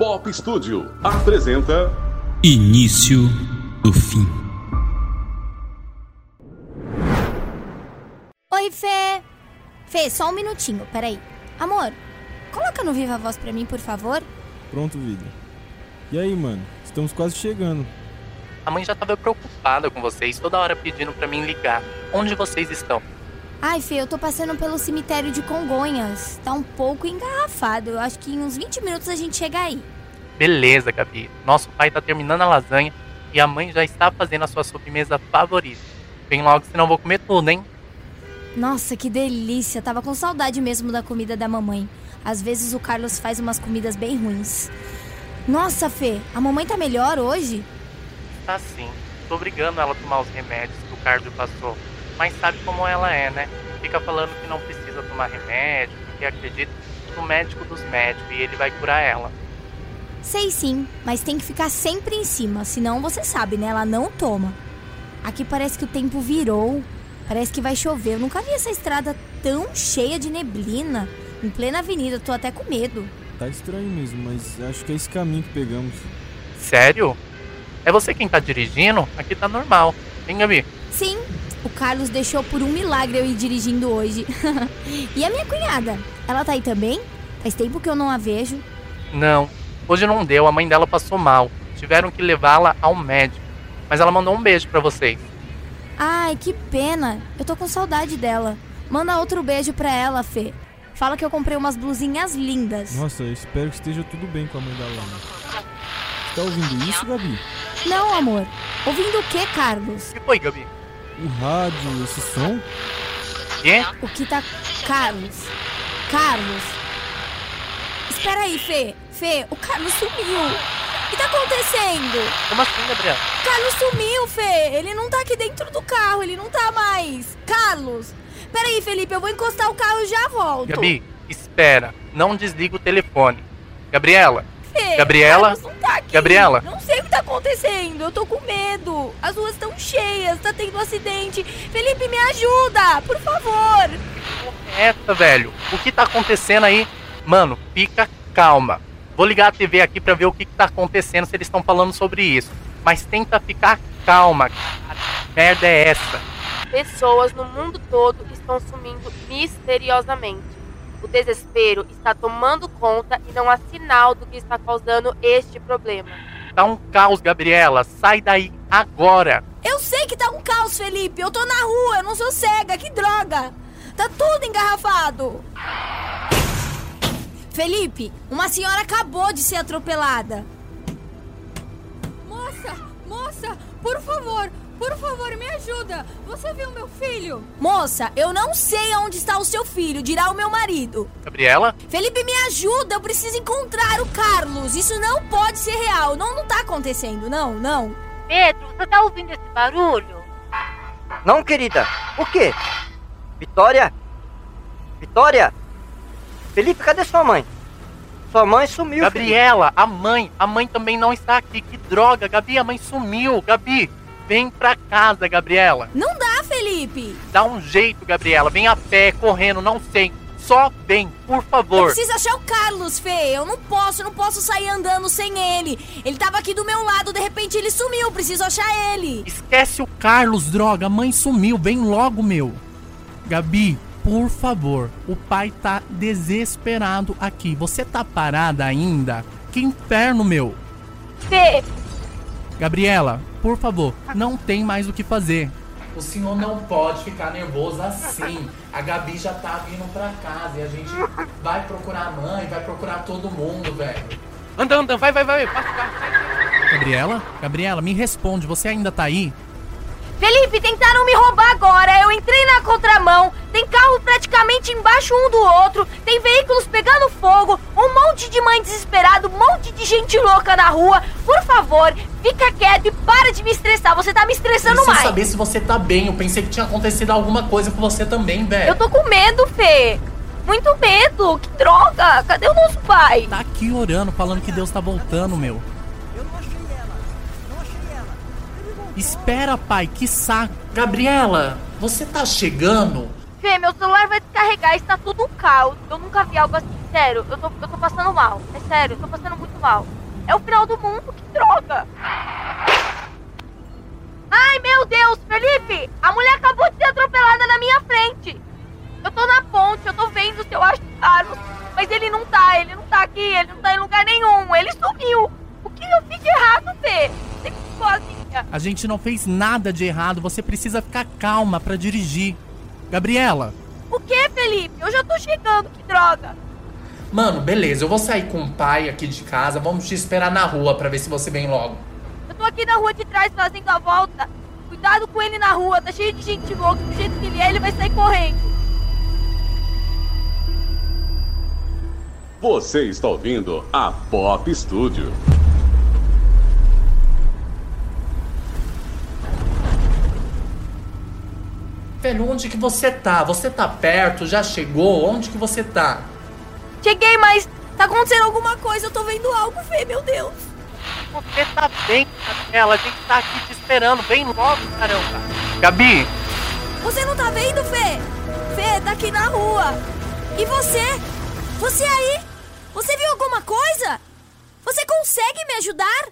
Pop Studio apresenta Início do fim. Oi, Fê. Fê, só um minutinho, peraí. Amor, coloca no Viva Voz pra mim, por favor. Pronto, vida. E aí, mano? Estamos quase chegando. A mãe já tava preocupada com vocês, toda hora pedindo pra mim ligar. Onde vocês estão? Ai, Fê, eu tô passando pelo cemitério de Congonhas. Tá um pouco engarrafado. Eu acho que em uns 20 minutos a gente chega aí. Beleza, Gabi. Nosso pai tá terminando a lasanha e a mãe já está fazendo a sua sobremesa favorita. Vem logo, senão eu vou comer tudo, hein? Nossa, que delícia. Tava com saudade mesmo da comida da mamãe. Às vezes o Carlos faz umas comidas bem ruins. Nossa, Fê, a mamãe tá melhor hoje? Tá sim. Tô obrigando ela a tomar os remédios que o Carlos passou. Mas sabe como ela é, né? Fica falando que não precisa tomar remédio, porque acredita no médico dos médicos e ele vai curar ela. Sei sim, mas tem que ficar sempre em cima, senão você sabe, né? Ela não toma. Aqui parece que o tempo virou. Parece que vai chover. Eu nunca vi essa estrada tão cheia de neblina. Em plena avenida, tô até com medo. Tá estranho mesmo, mas acho que é esse caminho que pegamos. Sério? É você quem tá dirigindo? Aqui tá normal. Hein, Gabi? Sim, o Carlos deixou por um milagre eu ir dirigindo hoje. e a minha cunhada? Ela tá aí também? Faz tempo que eu não a vejo. Não, hoje não deu. A mãe dela passou mal. Tiveram que levá-la ao médico. Mas ela mandou um beijo pra vocês. Ai, que pena. Eu tô com saudade dela. Manda outro beijo pra ela, Fê. Fala que eu comprei umas blusinhas lindas. Nossa, eu espero que esteja tudo bem com a mãe da Lana. Você tá ouvindo isso, Gabi? Não, amor. Ouvindo o que, Carlos? O que foi, Gabi? O rádio, esse som? Quê? O que tá. Carlos. Carlos. Espera aí, Fê. Fê, o Carlos sumiu. O que tá acontecendo? Como assim, Gabriel? Carlos sumiu, Fê. Ele não tá aqui dentro do carro. Ele não tá mais. Carlos. Peraí, Felipe. Eu vou encostar o carro e já volto. Gabi, espera. Não desliga o telefone. Gabriela, Fê, Gabriela? Carlos não tá aqui. Gabriela? Não sei tá acontecendo. Eu tô com medo. As ruas estão cheias. Tá tendo um acidente. Felipe, me ajuda. Por favor. essa, velho? O que tá acontecendo aí? Mano, fica calma. Vou ligar a TV aqui pra ver o que, que tá acontecendo, se eles estão falando sobre isso. Mas tenta ficar calma. cara. Que merda é essa? Pessoas no mundo todo estão sumindo misteriosamente. O desespero está tomando conta e não há sinal do que está causando este problema. Tá um caos, Gabriela. Sai daí agora. Eu sei que tá um caos, Felipe. Eu tô na rua, eu não sou cega. Que droga! Tá tudo engarrafado. Felipe, uma senhora acabou de ser atropelada. Moça, moça, por favor, por favor, me ajuda. Você viu meu filho? Moça, eu não sei onde está o seu filho, dirá o meu marido. Gabriela? Felipe, me ajuda, eu preciso encontrar o Carlos. Isso não pode ser real. Não, não tá acontecendo. Não, não. Pedro, você tá ouvindo esse barulho? Não, querida. O quê? Vitória? Vitória? Felipe, cadê sua mãe? Sua mãe sumiu. Gabriela, a mãe. A mãe também não está aqui. Que droga, Gabi, a mãe sumiu. Gabi, vem pra casa, Gabriela. Não dá, Felipe. Dá um jeito, Gabriela. Vem a pé, correndo, não sei. Só vem, por Eu favor. preciso achar o Carlos, Fê. Eu não posso, não posso sair andando sem ele. Ele tava aqui do meu lado, de repente ele sumiu. Eu preciso achar ele. Esquece o Carlos, droga. A mãe sumiu. Vem logo, meu. Gabi, por favor. O pai tá desesperado aqui. Você tá parada ainda? Que inferno, meu. Fê, Gabriela, por favor, não tem mais o que fazer. O senhor não pode ficar nervoso assim. A Gabi já tá vindo pra casa e a gente vai procurar a mãe, vai procurar todo mundo, velho. Anda, anda, vai, vai, vai. Passa o carro, sai. Gabriela? Gabriela, me responde. Você ainda tá aí? Felipe, tentaram me roubar agora. Eu entrei na contramão. Tem carro praticamente embaixo um do outro. Tem veículos pegando fogo. De mãe desesperada. Um monte de gente louca na rua. Por favor, fica quieto e para de me estressar. Você tá me estressando Preciso mais. saber se você tá bem. Eu pensei que tinha acontecido alguma coisa com você também, velho. Eu tô com medo, Fê. Muito medo. Que droga. Cadê o nosso pai? Tá aqui orando, falando que Deus tá voltando, meu. Eu não achei ela. Não achei ela. Espera, pai, que saco. Gabriela, você tá chegando? Fê, meu celular vai descarregar. Está tudo um caos. Eu nunca vi algo assim. Sério, eu tô, eu tô passando mal. É sério, eu tô passando muito mal. É o final do mundo, que droga! Ai, meu Deus, Felipe! A mulher acabou de ser atropelada na minha frente! Eu tô na ponte, eu tô vendo se eu acho Carlos, mas ele não tá, ele não tá aqui, ele não tá em lugar nenhum, ele sumiu! O que eu fiz de errado, Fê? Você ficou assim, A gente não fez nada de errado, você precisa ficar calma pra dirigir. Gabriela, O que, Felipe? Eu já tô chegando, que droga! Mano, beleza, eu vou sair com o pai aqui de casa, vamos te esperar na rua pra ver se você vem logo. Eu tô aqui na rua de trás fazendo a volta. Cuidado com ele na rua, tá cheio de gente louca. Do jeito que ele é, ele vai sair correndo. Você está ouvindo a Pop Studio. Velho, onde que você tá? Você tá perto? Já chegou? Onde que você tá? Cheguei, mas tá acontecendo alguma coisa. Eu tô vendo algo, Fê, meu Deus. Você tá bem, Gabriela. A gente tá aqui te esperando. Vem logo, caramba. Gabi, Você não tá vendo, Fê? Fê, tá aqui na rua. E você? Você aí? Você viu alguma coisa? Você consegue me ajudar?